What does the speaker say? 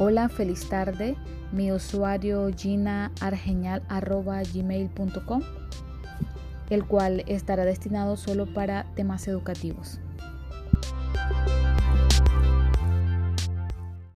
Hola, feliz tarde. Mi usuario gmail.com el cual estará destinado solo para temas educativos.